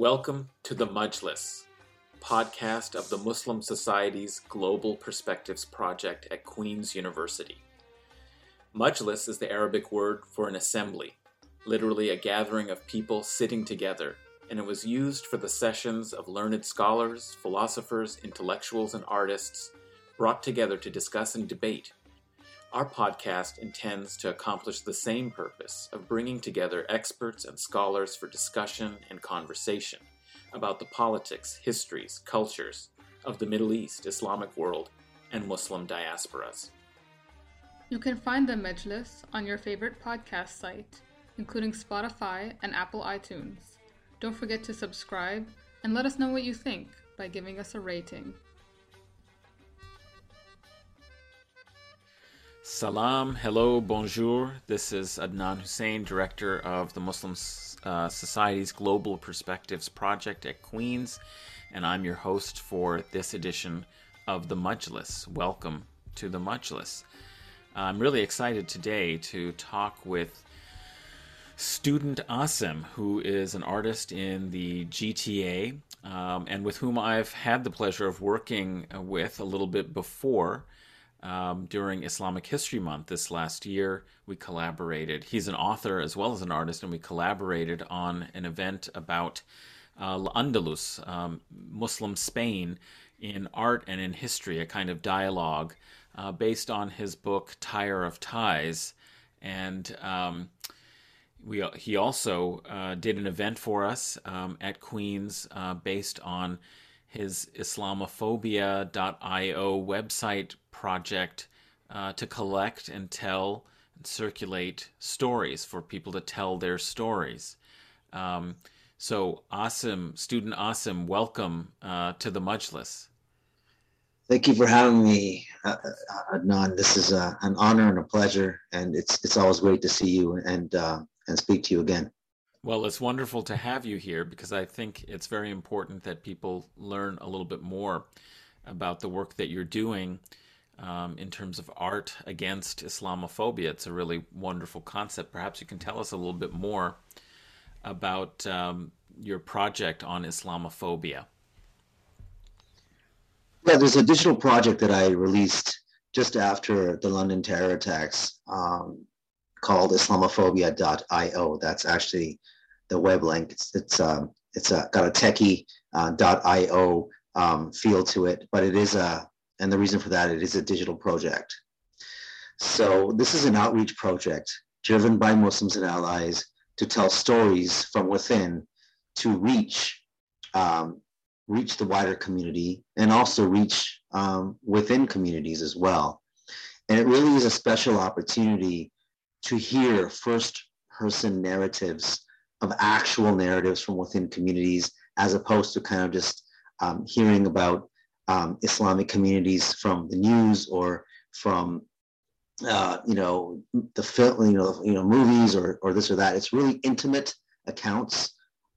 Welcome to the Majlis, podcast of the Muslim Society's Global Perspectives Project at Queen's University. Majlis is the Arabic word for an assembly, literally a gathering of people sitting together, and it was used for the sessions of learned scholars, philosophers, intellectuals, and artists brought together to discuss and debate. Our podcast intends to accomplish the same purpose of bringing together experts and scholars for discussion and conversation about the politics, histories, cultures of the Middle East, Islamic world, and Muslim diasporas. You can find the Majlis on your favorite podcast site, including Spotify and Apple iTunes. Don't forget to subscribe and let us know what you think by giving us a rating. Salam, hello, bonjour. This is Adnan Husain, director of the Muslim uh, Society's Global Perspectives Project at Queen's, and I'm your host for this edition of the Majlis. Welcome to the Majlis. I'm really excited today to talk with student Asim, who is an artist in the GTA um, and with whom I've had the pleasure of working with a little bit before um, during Islamic History Month this last year. We collaborated. He's an author as well as an artist, and we collaborated on an event about uh, Andalus, um, Muslim Spain, in art and in history, a kind of dialogue uh, based on his book Tyre of Ties. And um, we, he also uh, did an event for us um, at Queen's uh, based on his Islamophobia.io website project uh, to collect and tell and circulate stories for people to tell their stories. Um, so, Asim, student Asim, welcome uh, to the Majlis. Thank you for having me, uh, uh Adnan. This is uh, an honor and a pleasure, and it's it's always great to see you and and speak to you again. Well, it's wonderful to have you here because I think it's very important that people learn a little bit more about the work that you're doing um, in terms of art against Islamophobia. It's a really wonderful concept. Perhaps you can tell us a little bit more about um, your project on Islamophobia. Yeah, there's a digital project that I released just after the London terror attacks um, called Islamophobia.io. That's actually the web link. It's it's um, it's a, got a techie uh, .io um, feel to it, but it is a and the reason for that, it is a digital project. So this is an outreach project driven by Muslims and allies to tell stories from within to reach um, reach the wider community and also reach um, within communities as well. And it really is a special opportunity to hear first person narratives of actual narratives from within communities as opposed to kind of just um, hearing about um, Islamic communities from the news or from uh, you know the film, you know, you know movies or or this or that. It's really intimate accounts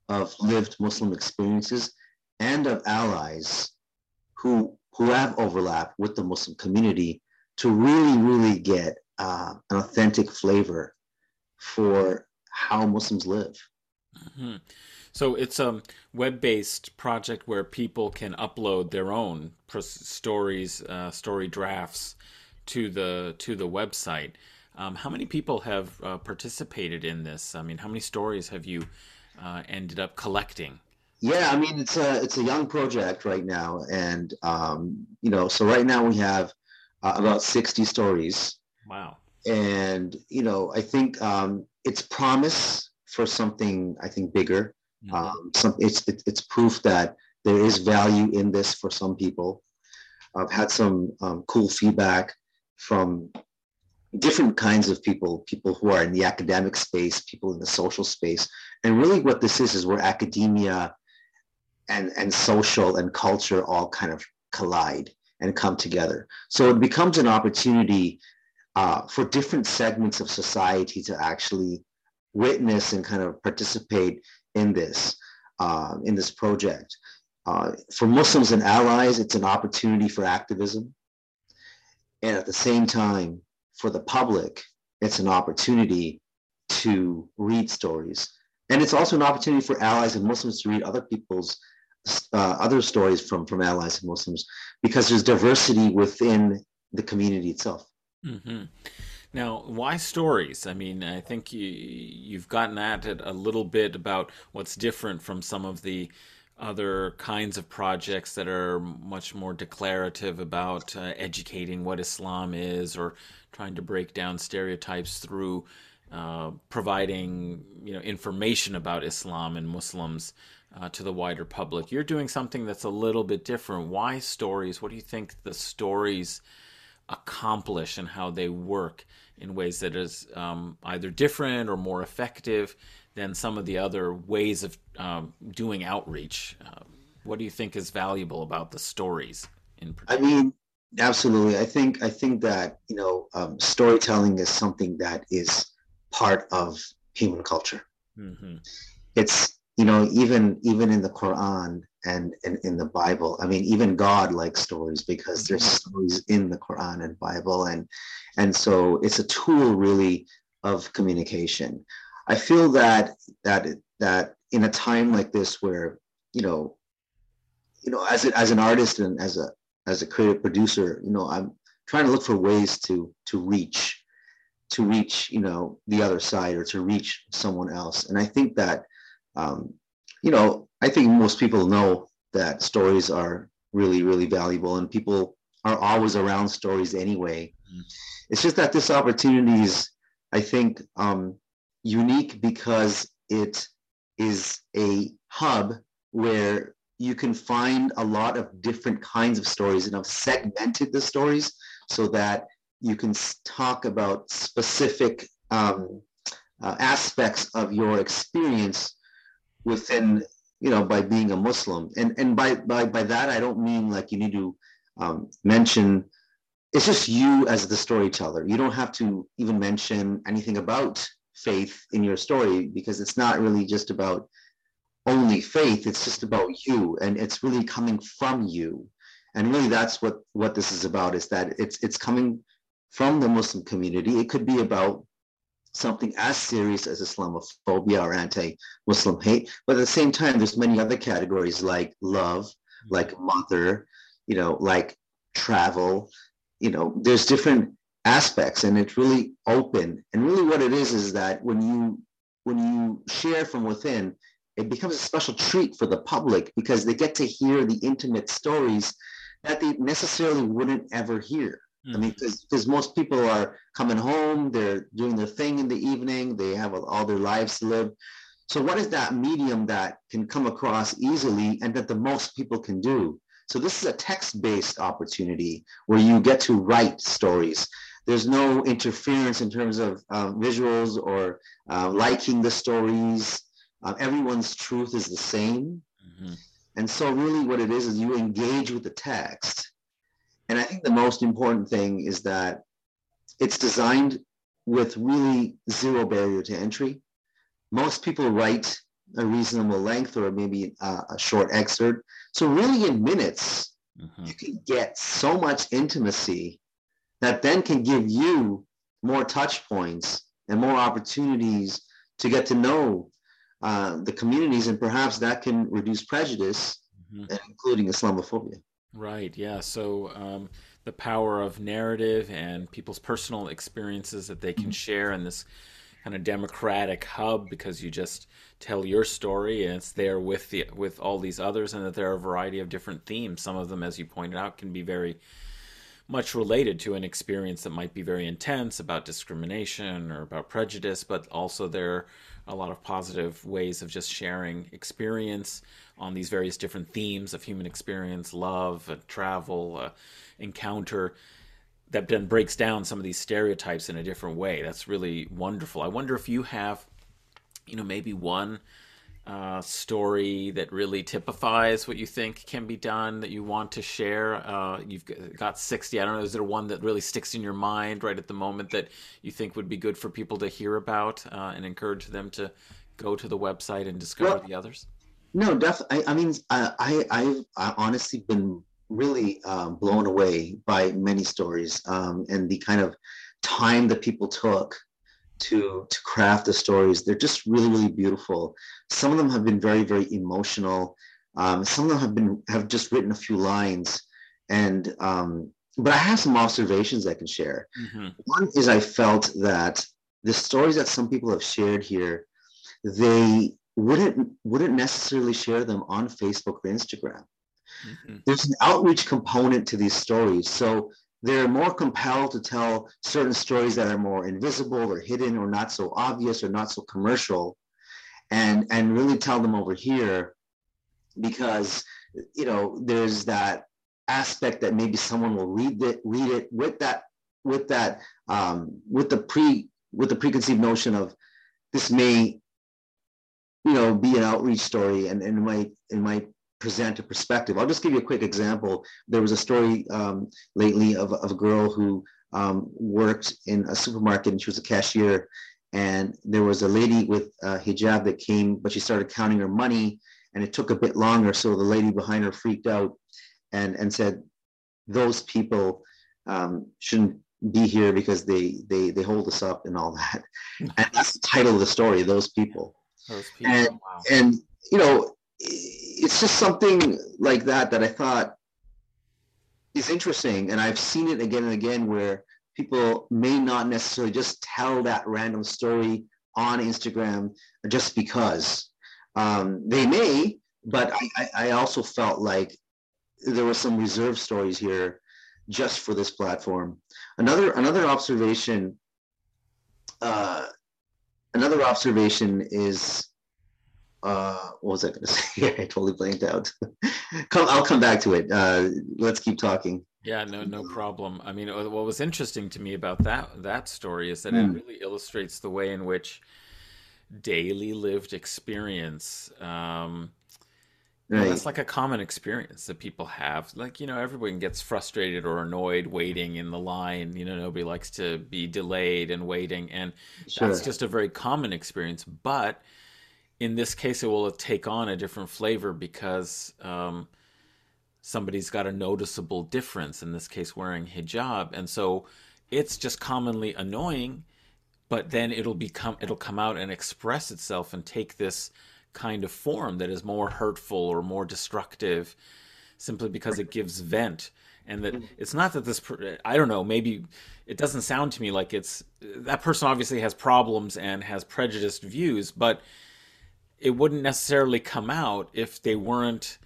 of lived Muslim experiences and of allies who who have overlap with the Muslim community to really really get uh, an authentic flavor for how Muslims live. Mm-hmm. So it's a web-based project where people can upload their own stories, uh, story drafts to the to the website. Um, how many people have uh, participated in this? I mean, how many stories have you uh, ended up collecting? Yeah, I mean, it's a it's a young project right now, and um, you know, so right now we have uh, about sixty stories. Wow. And you know, I think um, it's promise for something I think bigger. Mm-hmm. Um, some, it's, it, it's proof that there is value in this for some people. I've had some um, cool feedback from different kinds of people, people who are in the academic space, people in the social space. And really what this is, is where academia and, and social and culture all kind of collide and come together. So it becomes an opportunity uh, for different segments of society to actually witness and kind of participate in this uh, in this project. Uh, for Muslims and allies, it's an opportunity for activism, and at the same time, for the public, it's an opportunity to read stories and it's also an opportunity for allies and Muslims to read other people's uh, other stories from from allies and Muslims because there's diversity within the community itself. Mm-hmm. Now, why stories? I mean, I think you you've gotten at it a little bit about what's different from some of the other kinds of projects that are much more declarative about uh, educating what Islam is or trying to break down stereotypes through uh, providing you know information about Islam and Muslims uh, to the wider public. You're doing something that's a little bit different. Why stories? What do you think the stories accomplish and how they work in ways that is um, either different or more effective than some of the other ways of um, doing outreach? Uh, what do you think is valuable about the stories in particular? I mean, absolutely. I think I think that you know um, storytelling is something that is part of human culture. Mm-hmm. It's you know even even in the quran and, in the bible. I mean even god likes stories because there's mm-hmm. stories in the quran and bible and and so it's a tool really of communication. I feel that that that in a time like this where you know you know as a, as an artist and as a as a creative producer you know i'm trying to look for ways to to reach to reach you know the other side or to reach someone else. And i think that um, you know, I think most people know that stories are really, really valuable, and people are always around stories anyway. Mm. It's just that this opportunity is, I think, um, unique because it is a hub where you can find a lot of different kinds of stories and I've segmented the stories so that you can talk about specific um, uh, aspects of your experience within you know by being a muslim. And and by by by that i don't mean like you need to um, mention it's just you as the storyteller. You don't have to even mention anything about faith in your story because it's not really just about only faith. It's just about you and it's really coming from you. And really that's what what this is about is that it's it's coming from the muslim community. It could be about something as serious as Islamophobia or anti-Muslim hate. But at the same time, there's many other categories like love, mm-hmm. like mother, you know, like travel. You know, there's different aspects, and it's really open. And really, what it is is that when you when you share from within, it becomes a special treat for the public because they get to hear the intimate stories that they necessarily wouldn't ever hear. Mm-hmm. I mean, because most people are coming home, they're doing their thing in the evening, they have all their lives to live. So, what is that medium that can come across easily and that the most people can do? So, this is a text based opportunity where you get to write stories. There's no interference in terms of uh, visuals or uh, liking the stories. Uh, everyone's truth is the same. Mm-hmm. And so, really, what it is is you engage with the text and I think the most important thing is that it's designed with really zero barrier to entry. Most people write a reasonable length or maybe a, a short excerpt. So, really, in minutes, mm-hmm. you can get so much intimacy that then can give you more touch points and more opportunities to get to know uh, the communities, and perhaps that can reduce prejudice, mm-hmm. including Islamophobia. Right. Yeah. So um, the power of narrative and people's personal experiences that they can mm-hmm. share in this kind of democratic hub because you just tell your story and it's there with the with all these others and that there are a variety of different themes some of them as you pointed out can be very much related to an experience that might be very intense about discrimination or about prejudice but also there a lot of positive ways of just sharing experience on these various different themes of human experience, love, uh, travel, uh, encounter, that then breaks down some of these stereotypes in a different way. That's really wonderful. I wonder if you have, you know, maybe one uh, story that really typifies what you think can be done that you want to share? Uh, you've got 60. I don't know. Is there one that really sticks in your mind right at the moment that you think would be good for people to hear about uh, and encourage them to go to the website and discover well, the others? No, definitely. I, I, mean, I, I, I've honestly been really um, blown away by many stories um, and the kind of time that people took to to craft the stories. They're just really really beautiful. Some of them have been very very emotional. Um, some of them have been have just written a few lines, and um, but I have some observations I can share. Mm-hmm. One is I felt that the stories that some people have shared here, they wouldn't wouldn't necessarily share them on Facebook or Instagram. Mm-hmm. There's an outreach component to these stories, so they're more compelled to tell certain stories that are more invisible or hidden or not so obvious or not so commercial, and and really tell them over here because you know there's that aspect that maybe someone will read it read it with that with that um, with the pre with the preconceived notion of this may you know be an outreach story and, and it might it might present a perspective. I'll just give you a quick example. There was a story um, lately of, of a girl who um, worked in a supermarket and she was a cashier. And there was a lady with a hijab that came but she started counting her money and it took a bit longer. So the lady behind her freaked out and and said those people um, shouldn't be here because they they they hold us up and all that. And that's the title of the story those people. Those people and, wow. and you know it's just something like that that i thought is interesting and i've seen it again and again where people may not necessarily just tell that random story on instagram just because um, they may but I, I also felt like there were some reserve stories here just for this platform. Another another observation. Uh, another observation is uh, what was I going to say? I totally blanked out. come, I'll come back to it. Uh, let's keep talking. Yeah, no, no problem. I mean, what was interesting to me about that that story is that mm. it hmm. really illustrates the way in which daily lived experience um, Right. Well, that's like a common experience that people have. Like, you know, everyone gets frustrated or annoyed waiting in the line. You know, nobody likes to be delayed and waiting. And sure. that's just a very common experience. But in this case, it will take on a different flavor because um, somebody's got a noticeable difference, in this case, wearing hijab. And so it's just commonly annoying, but then it'll become, it'll come out and express itself and take this kind of form that is more hurtful or more destructive simply because it gives vent and that it's not that this i don't know maybe it doesn't sound to me like it's that person obviously has problems and has prejudiced views but it wouldn't necessarily come out if they weren't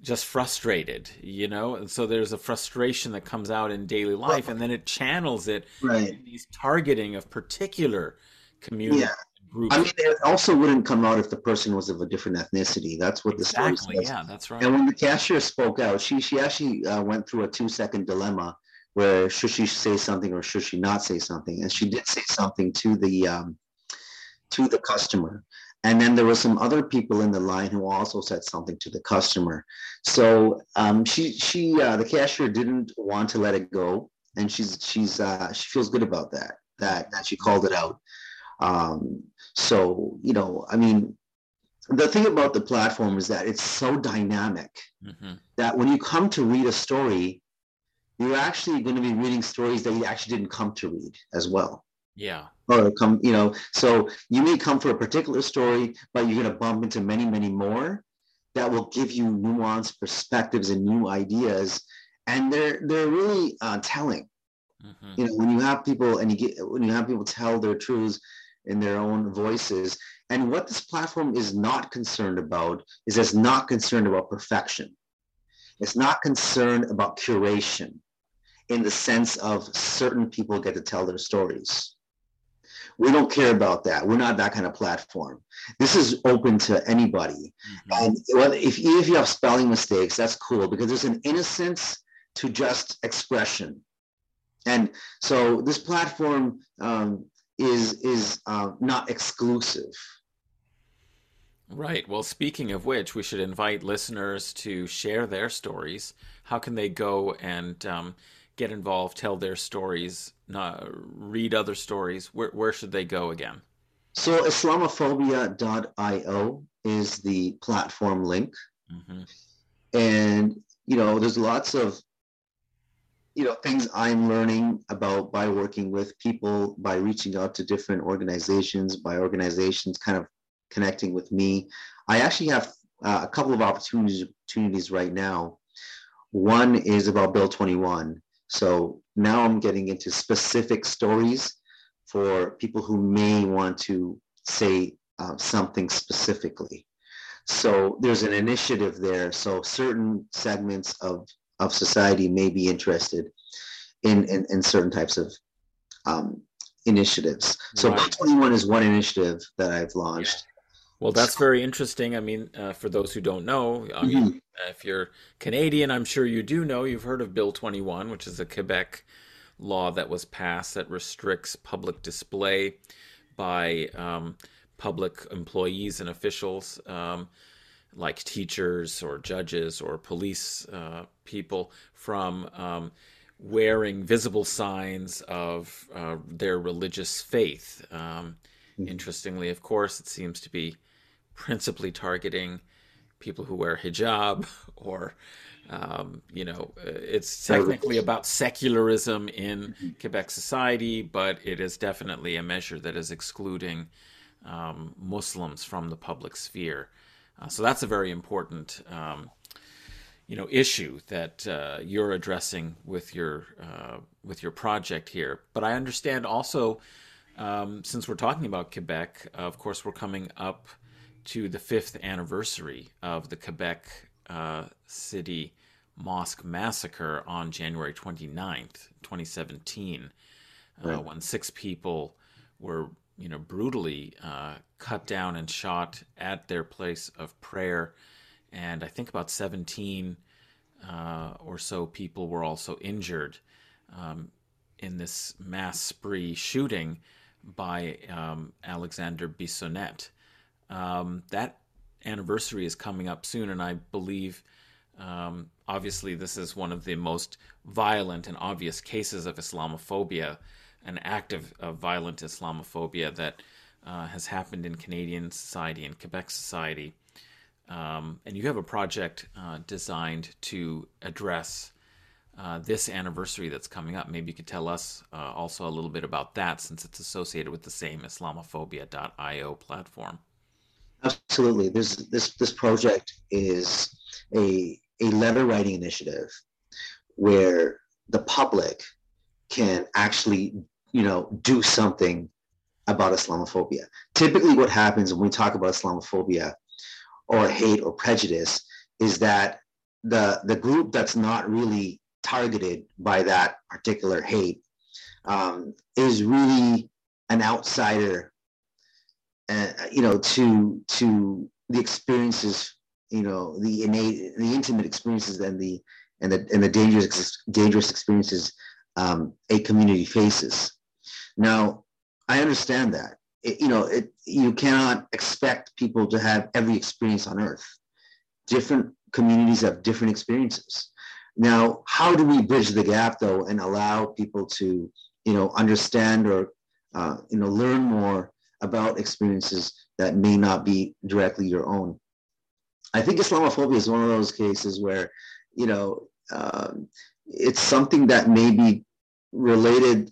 just frustrated you know and so there's a frustration that comes out in daily life and then it channels it right in these targeting of particular communities yeah group. I mean, it also wouldn't come out if the person was of a different ethnicity. That's what exactly, the story says. Yeah, that's right. And when the cashier spoke out, she she actually uh, went through a two second dilemma where should she say something or should she not say something, and she did say something to the um, to the customer. And then there were some other people in the line who also said something to the customer. So um, she she uh, the cashier didn't want to let it go, and she's she's uh, she feels good about that that that she called it out. Um, so, you know, I mean, the thing about the platform is that it's so dynamic mm-hmm. that when you come to read a story, you're actually going to be reading stories that you actually didn't come to read as well. Yeah. Or come, you know, so you may come for a particular story, but you're going to bump into many, many more that will give you nuanced perspectives and new ideas, and they're they're really uh, telling. Mm-hmm. You know, when you have people and you get when you have people tell their truths, in their own voices. And what this platform is not concerned about is it's not concerned about perfection. It's not concerned about curation in the sense of certain people get to tell their stories. We don't care about that. We're not that kind of platform. This is open to anybody. Mm-hmm. And if, if you have spelling mistakes, that's cool because there's an innocence to just expression. And so this platform um, is is uh, not exclusive. Right. Well, speaking of which, we should invite listeners to share their stories. How can they go and um, get involved, tell their stories, uh, read other stories? Where, where should they go again? So, Islamophobia.io is the platform link. Mm-hmm. And, you know, there's lots of you know things i'm learning about by working with people by reaching out to different organizations by organizations kind of connecting with me i actually have uh, a couple of opportunities opportunities right now one is about bill 21 so now i'm getting into specific stories for people who may want to say uh, something specifically so there's an initiative there so certain segments of of society may be interested in, in, in certain types of um, initiatives. So right. 21 is one initiative that I've launched. Well, that's very interesting. I mean, uh, for those who don't know, I mean, mm-hmm. If you're Canadian, I'm sure you do know, you've heard of Bill 21, which is a Quebec law that was passed that restricts public display by um, public employees and officials. Um, like teachers or judges or police uh, people from um, wearing visible signs of uh, their religious faith. Um, mm-hmm. Interestingly, of course, it seems to be principally targeting people who wear hijab or um, you know, it's technically about secularism in mm-hmm. Quebec society, but it is definitely a measure that is excluding um, Muslims from the public sphere. Uh, so that's a very important, um, you know, issue that uh, you're addressing with your uh, with your project here. But I understand also, um, since we're talking about Quebec, of course, we're coming up to the fifth anniversary of the Quebec uh, City Mosque massacre on January 29th, 2017, uh, when six people were you know, brutally uh, cut down and shot at their place of prayer. And I think about 17 uh, or so people were also injured um, in this mass spree shooting by um, Alexander Bissonnette. Um, that anniversary is coming up soon, and I believe. Um, obviously, this is one of the most violent and obvious cases of Islamophobia an act of, of violent Islamophobia that uh, has happened in Canadian society and Quebec society. Um, and you have a project uh, designed to address uh, this anniversary that's coming up. Maybe you could tell us uh, also a little bit about that since it's associated with the same Islamophobia.io platform. Absolutely. This, this, this project is a, a letter writing initiative where the public can actually you know, do something about Islamophobia. Typically, what happens when we talk about Islamophobia or hate or prejudice is that the the group that's not really targeted by that particular hate um, is really an outsider, uh, you know, to to the experiences, you know, the innate, the intimate experiences and the and the and the dangerous dangerous experiences um, a community faces. Now, I understand that. It, you know, it, you cannot expect people to have every experience on earth. Different communities have different experiences. Now, how do we bridge the gap though and allow people to, you know, understand or, uh, you know, learn more about experiences that may not be directly your own? I think Islamophobia is one of those cases where, you know, um, it's something that may be related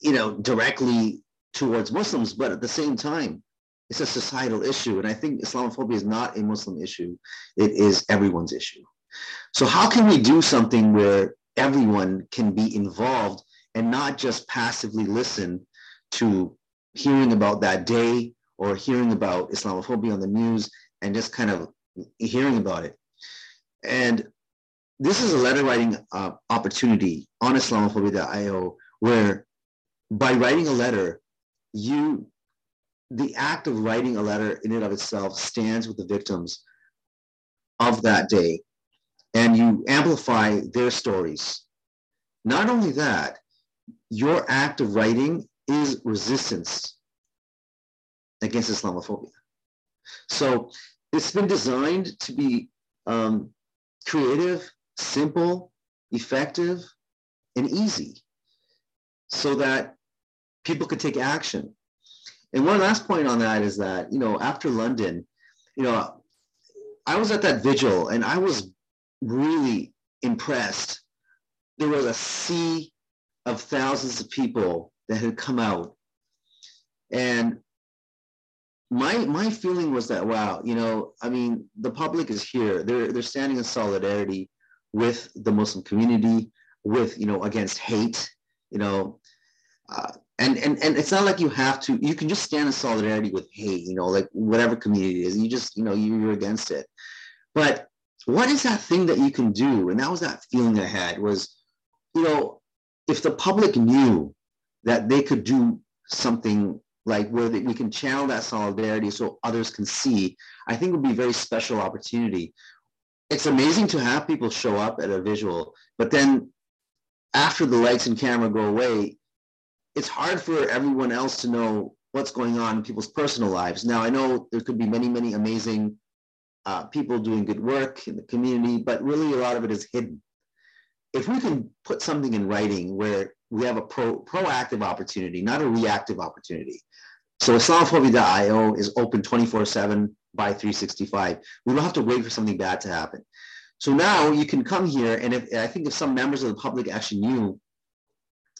you know, directly towards Muslims, but at the same time, it's a societal issue. And I think Islamophobia is not a Muslim issue, it is everyone's issue. So, how can we do something where everyone can be involved and not just passively listen to hearing about that day or hearing about Islamophobia on the news and just kind of hearing about it? And this is a letter writing uh, opportunity on Islamophobia.io where by writing a letter, you the act of writing a letter in and of itself stands with the victims of that day and you amplify their stories. Not only that, your act of writing is resistance against Islamophobia. So it's been designed to be um, creative, simple, effective, and easy so that people could take action. And one last point on that is that, you know, after London, you know, I was at that vigil and I was really impressed there was a sea of thousands of people that had come out. And my my feeling was that wow, you know, I mean, the public is here. They're they're standing in solidarity with the Muslim community, with you know against hate, you know, uh, and and and it's not like you have to. You can just stand in solidarity with hate, you know, like whatever community it is. You just you know you're against it. But what is that thing that you can do? And that was that feeling I had was, you know, if the public knew that they could do something like where we can channel that solidarity so others can see, I think would be a very special opportunity. It's amazing to have people show up at a visual, but then after the lights and camera go away, it's hard for everyone else to know what's going on in people's personal lives. Now, I know there could be many, many amazing uh, people doing good work in the community, but really a lot of it is hidden. If we can put something in writing where we have a pro, proactive opportunity, not a reactive opportunity. So Islamophobia.io is open 24-7 by 365. We don't have to wait for something bad to happen. So now you can come here, and if I think if some members of the public actually knew,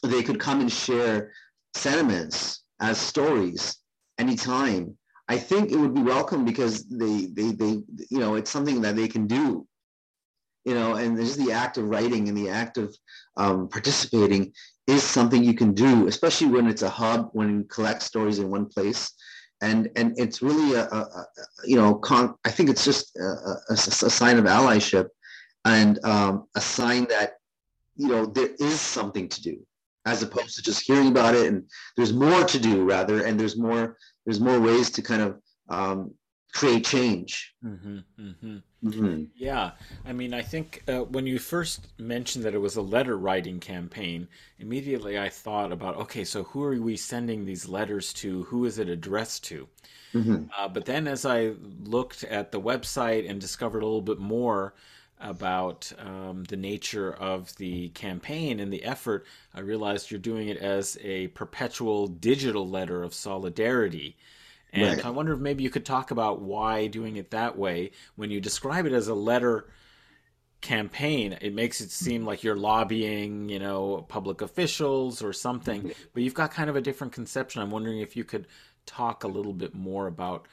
they could come and share sentiments as stories anytime I think it would be welcome because they, they, they, you know, it's something that they can do, you know, and just the act of writing and the act of um, participating is something you can do, especially when it's a hub, when you collect stories in one place. And, and it's really a, a, a you know, con- I think it's just a, a, sign of allyship and um, a sign that, you know, there is something to do as opposed to just hearing about it and there's more to do rather and there's more there's more ways to kind of um, create change mm-hmm, mm-hmm. Mm-hmm. yeah i mean i think uh, when you first mentioned that it was a letter writing campaign immediately i thought about okay so who are we sending these letters to who is it addressed to mm-hmm. uh, but then as i looked at the website and discovered a little bit more about um, the nature of the campaign and the effort, I realized you're doing it as a perpetual digital letter of solidarity. And right. I wonder if maybe you could talk about why doing it that way. When you describe it as a letter campaign, it makes it seem like you're lobbying, you know, public officials or something. Mm-hmm. But you've got kind of a different conception. I'm wondering if you could talk a little bit more about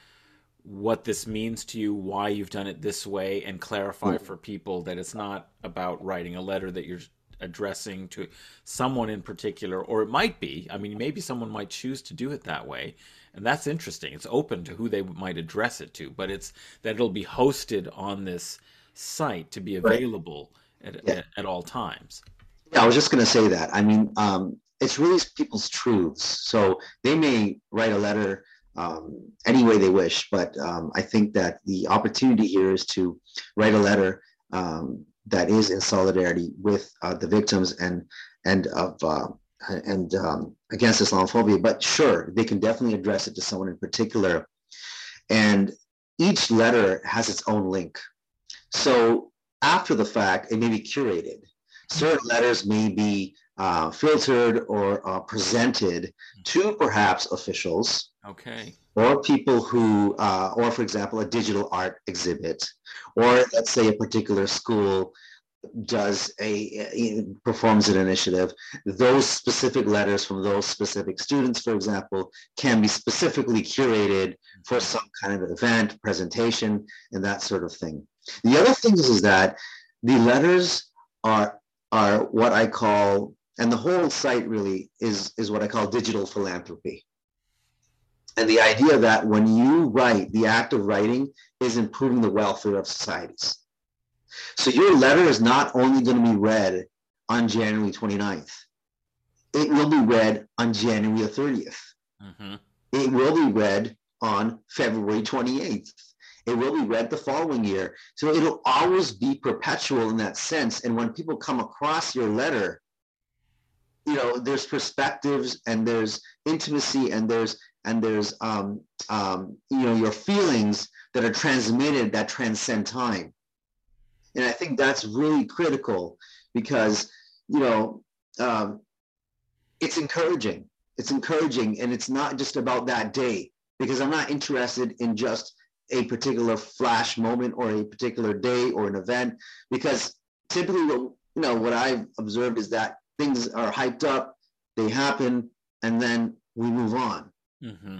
what this means to you, why you've done it this way, and clarify mm. for people that it's not about writing a letter that you're addressing to someone in particular, or it might be. I mean, maybe someone might choose to do it that way, and that's interesting. It's open to who they might address it to, but it's that it'll be hosted on this site to be available right. at, yeah. at, at, all times. Yeah, I was just going to say that. I mean, um, it's really people's truths. So they may write a letter um, any way they wish. But um, I think that the opportunity here is to write a letter um, that is in solidarity with uh, the victims and and of uh, and um, against Islamophobia. But sure, they can definitely address it to someone in particular. And each letter has its own link. So after the fact, it may be curated. Certain letters may be uh, filtered or uh, presented to perhaps officials Okay. Or people who, uh, or for example, a digital art exhibit, or let's say a particular school does a, performs an initiative those specific letters from those specific students for example can be specifically curated for some kind of event presentation and that sort of thing the other thing is, is that the letters are are what i call and the whole site really is is what i call digital philanthropy and the idea that when you write, the act of writing is improving the welfare of societies. So your letter is not only going to be read on January 29th, it will be read on January 30th. Mm-hmm. It will be read on February 28th. It will be read the following year. So it'll always be perpetual in that sense. And when people come across your letter, you know, there's perspectives and there's intimacy and there's and there's um, um, you know your feelings that are transmitted that transcend time and i think that's really critical because you know um, it's encouraging it's encouraging and it's not just about that day because i'm not interested in just a particular flash moment or a particular day or an event because typically what, you know, what I've observed is that things are hyped up, they happen, and then we move on. Mm-hmm.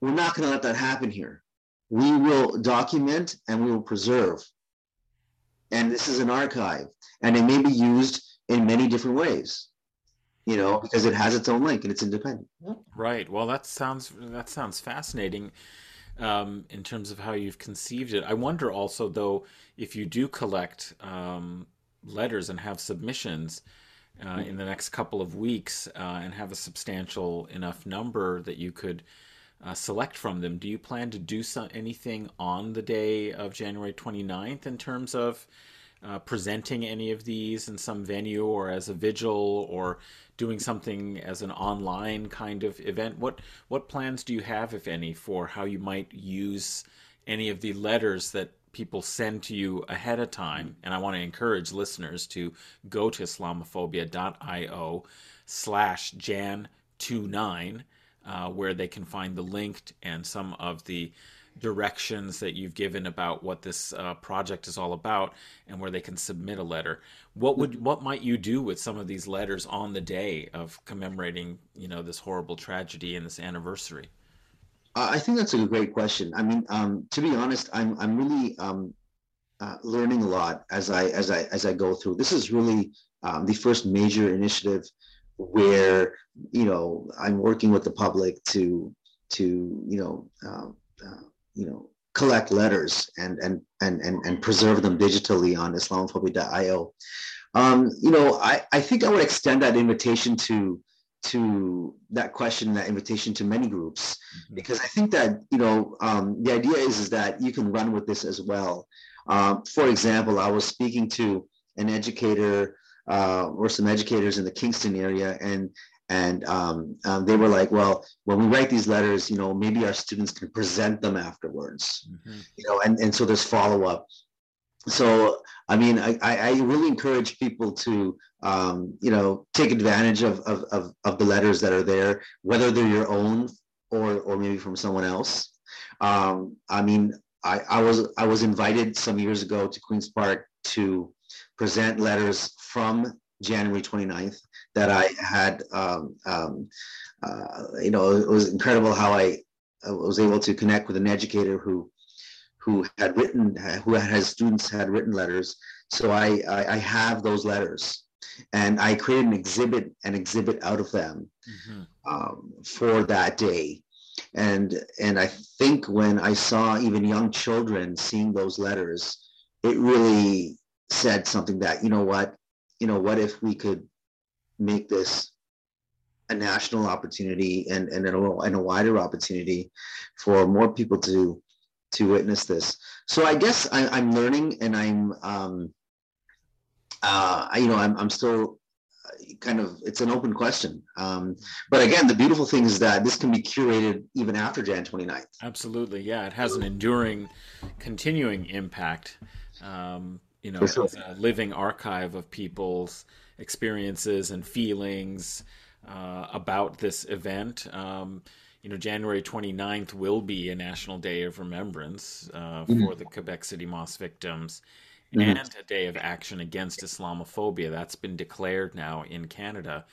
We're not going to let that happen here. We will document and we will preserve. And this is an archive, and it may be used in many different ways you know, because it has its own link and it's independent. Right. Well, that sounds that sounds fascinating um, in terms of how you've conceived it. I wonder also, though, if you do collect um, letters and have submissions uh, in the next couple of weeks uh, and have a substantial enough number that you could uh, select from them, do you plan to do some, anything on the day of January 29th in terms of uh, presenting any of these in some venue or as a vigil or doing something as an online kind of event? What what plans do you have if any for how you might use any of the letters that people send to you ahead of time? And i want to encourage listeners to go to islamophobia.io slash jan 29 uh, where they can find the link and some of the directions that you've given about what this uh, project is all about and where they can submit a letter. What would what might you do with some of these letters on the day of commemorating you know this horrible tragedy and this anniversary? I think that's a great question. I mean um, to be honest i'm i'm really um, uh, learning a lot as i as i as i go through. This is really um, the first major initiative where you know i'm working with the public to to you know uh, uh, you know collect letters and and and and, and preserve them digitally on islamophobia.io um, you know I, I think i would extend that invitation to to that question that invitation to many groups mm-hmm. because i think that you know um, the idea is is that you can run with this as well um, for example i was speaking to an educator uh, or some educators in the kingston area and and um, um, they were like well when we write these letters you know maybe our students can present them afterwards. Mm-hmm. you know and, and so there's follow-up. So i mean i, I really encourage people to um, you know take advantage of, of, of, of, the letters that are there whether they're your own or or maybe from someone else. Um, i mean I, I was i was invited some years ago to queens park to present letters from january 29th that I had. Um, um, uh, you know, it was incredible how I, I, was able to connect with an educator who who had written, who had students had written letters. So I, I, I have those letters, and I created an exhibit, an exhibit out of them mm-hmm. um, for that day. And and I think when I saw even young children seeing those letters, it really said something that you know what, you know what if we could make this a national opportunity and, and, a, and a wider opportunity for more people to to witness this. So I guess I, am learning and I'm um, uh, you know I'm, I'm still kind of it's an open question. Um, but again the beautiful thing is that this can be curated even after jan 29th absolutely. Yeah it has an enduring continuing impact. Um, you know sure. a living archive of people's experiences and feelings uh, about this event. Um, you know, January 29th will be a National Day of Remembrance uh, mm-hmm. for the Quebec City mosque victims mm-hmm. and a day of action against Islamophobia. That's been declared now in Canada.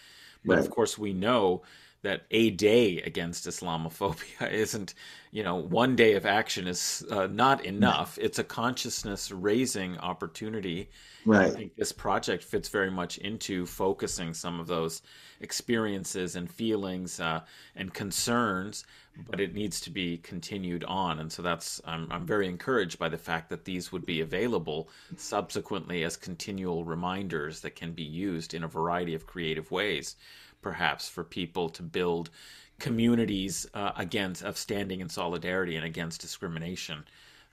But right. of course, we know that a day against Islamophobia isn't, you know, one day of action is uh, not enough. It's a consciousness raising opportunity. Right. I think this project fits very much into focusing some of those experiences and feelings uh, and concerns, but it needs to be continued on. And so that's, I'm, I'm very encouraged by the fact that these would be available subsequently as continual reminders that can be used in a variety of creative ways perhaps for people to build communities uh, against of standing in solidarity and against discrimination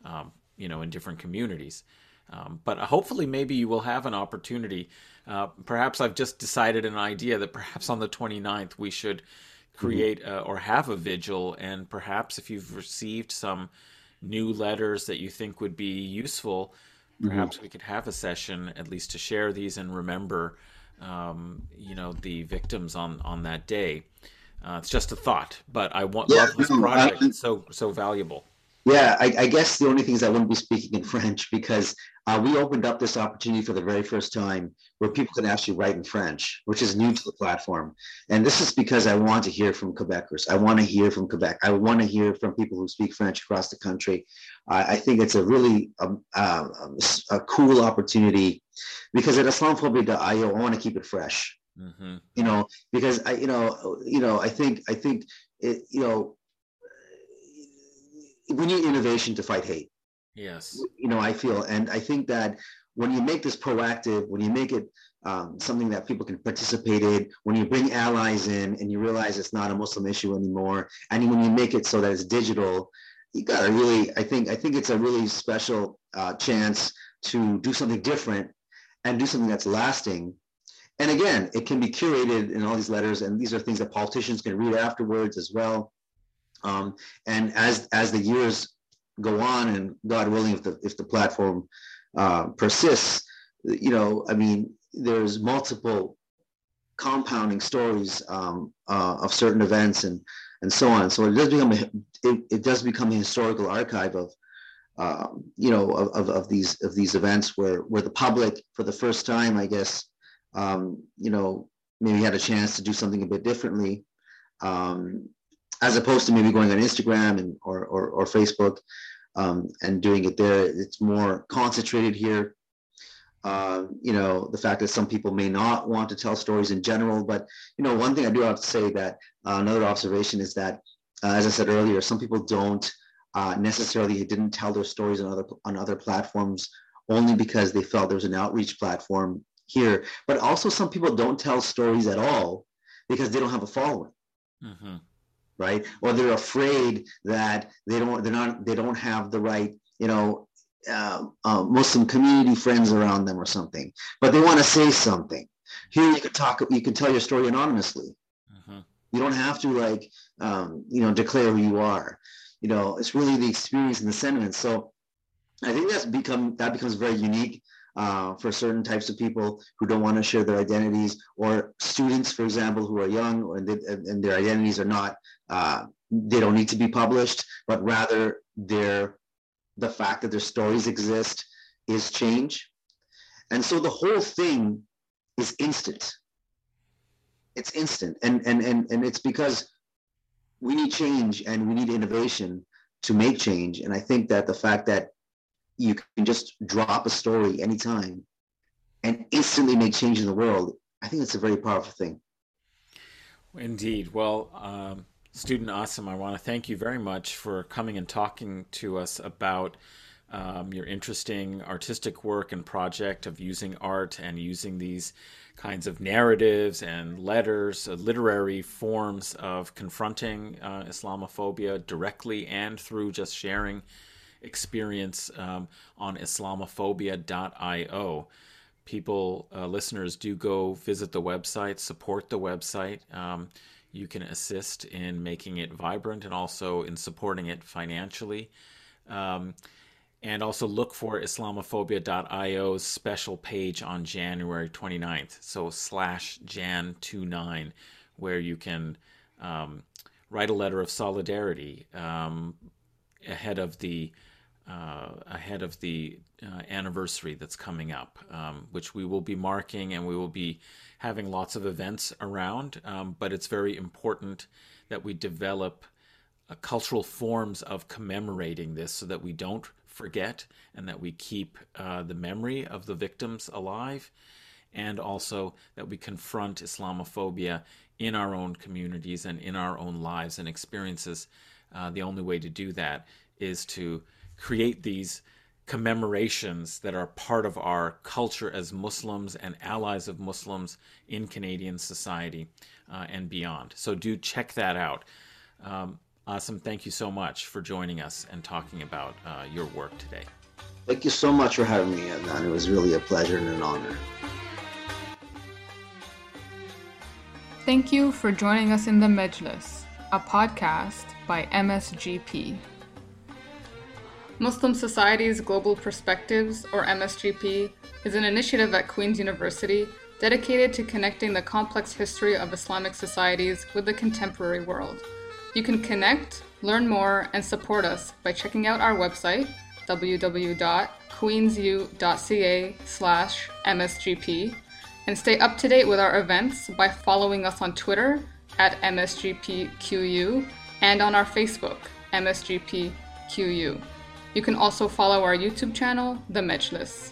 um, you know in different communities um, but hopefully maybe you will have an opportunity uh, perhaps i've just decided an idea that perhaps on the 29th we should create mm-hmm. or have a vigil and perhaps if you've received some new letters that you think would be useful mm-hmm. perhaps mm-hmm. we could have a session at least to share these and remember um, you know, the victims on on that day. Uh, it's just a thought, but I want yeah, love this project. It's so so valuable. Yeah, I, I, guess the only thing is I wouldn't be speaking in French because uh, we opened up this opportunity for the very first time where people can actually write in French, which is new to the platform. And this is because I want to hear from Quebecers. I want to hear from Quebec. I want to hear from people who speak French across the country. Uh, I think it's a really um, uh, a cool opportunity because at Islamophobia.io, I want to keep it fresh. Mm-hmm. You know, because I, you know, you know, I think, I think, it, you know, we need innovation to fight hate. Yes. You know, I feel, and I think that when you make this proactive, when you make it um, something that people can participate in, when you bring allies in and you realize it's not a Muslim issue anymore, and when you make it so that it's digital, you got to really, I think, I think it's a really special uh, chance to do something different and do something that's lasting. And again, it can be curated in all these letters, and these are things that politicians can read afterwards as well. Um, and as as the years go on, and God willing, if the if the platform uh, persists, you know, I mean, there's multiple compounding stories um, uh, of certain events and and so on. So it does become a, it, it does become a historical archive of um, you know of, of, of, these of these events where where the public for the first time, I guess, um, you know, maybe had a chance to do something a bit differently. Um, as opposed to maybe going on Instagram and or or, or Facebook um, and doing it there. It's more concentrated here. Uh, you know, the fact that some people may not want to tell stories in general, but you know, one thing I do have to say that uh, another observation is that, uh, as I said earlier, some people don't uh, necessarily it didn't tell their stories on other on other platforms only because they felt there's an outreach platform here. But also, some people don't tell stories at all because they don't have a following. Mm-hmm right? Or they're afraid that they don't they're not they don't have the right you know uh, uh, Muslim community friends around them or something, but they want to say something. Here you can talk, you can tell your story anonymously. Mm-hmm. You don't have to like um, you know declare who you are. You know, it's really the experience and the sentiment. So I think that's become that becomes very unique uh, for certain types of people who don't want to share their identities, or students, for example, who are young and, they, and their identities are not, uh, they don't need to be published, but rather their, the fact that their stories exist is change. And so the whole thing is instant. It's instant. And, and, and, and it's because we need change and we need innovation to make change. And I think that the fact that you can just drop a story anytime and instantly make change in the world. I think that's a very powerful thing. Indeed. Well, um, student Asim, I want to thank you very much for coming and talking to us about um, your interesting artistic work and project of using art and using these kinds of narratives and letters, uh, literary forms of confronting uh, Islamophobia directly and through just sharing experience um, on Islamophobia.io. People, uh, listeners, do go visit the website, support the website. Um, you can assist in making it vibrant and also in supporting it financially. Um, and also look for Islamophobia.io's special page on January 29th. So slash Jan29, where you can um, write a letter of solidarity um, ahead of the uh, ahead of the uh, anniversary that's coming up, um, which we will be marking and we will be having lots of events around. Um, but it's very important that we develop uh, cultural forms of commemorating this so that we don't forget and that we keep uh, the memory of the victims alive. And also that we confront Islamophobia in our own communities and in our own lives and experiences. Uh, the only way to do that is to create these commemorations that are part of our culture as Muslims and allies of Muslims in Canadian society uh, and beyond. So do check that out. Um, Asim, thank you so much for joining us and talking about uh, your work today. Thank you so much for having me, Adnan. It was really a pleasure and an honor. Thank you for joining us in the Mejlis, a podcast by MSGP. Muslim Societies Global Perspectives, or MSGP, is an initiative at Queen's University dedicated to connecting the complex history of Islamic societies with the contemporary world. You can connect, Learn more and support us by checking out our website www.queensu.ca slash msgp and stay up to date with our events by following us on Twitter at msgpqu and on our Facebook, msgpqu. You can also follow our YouTube channel, The Mejlis.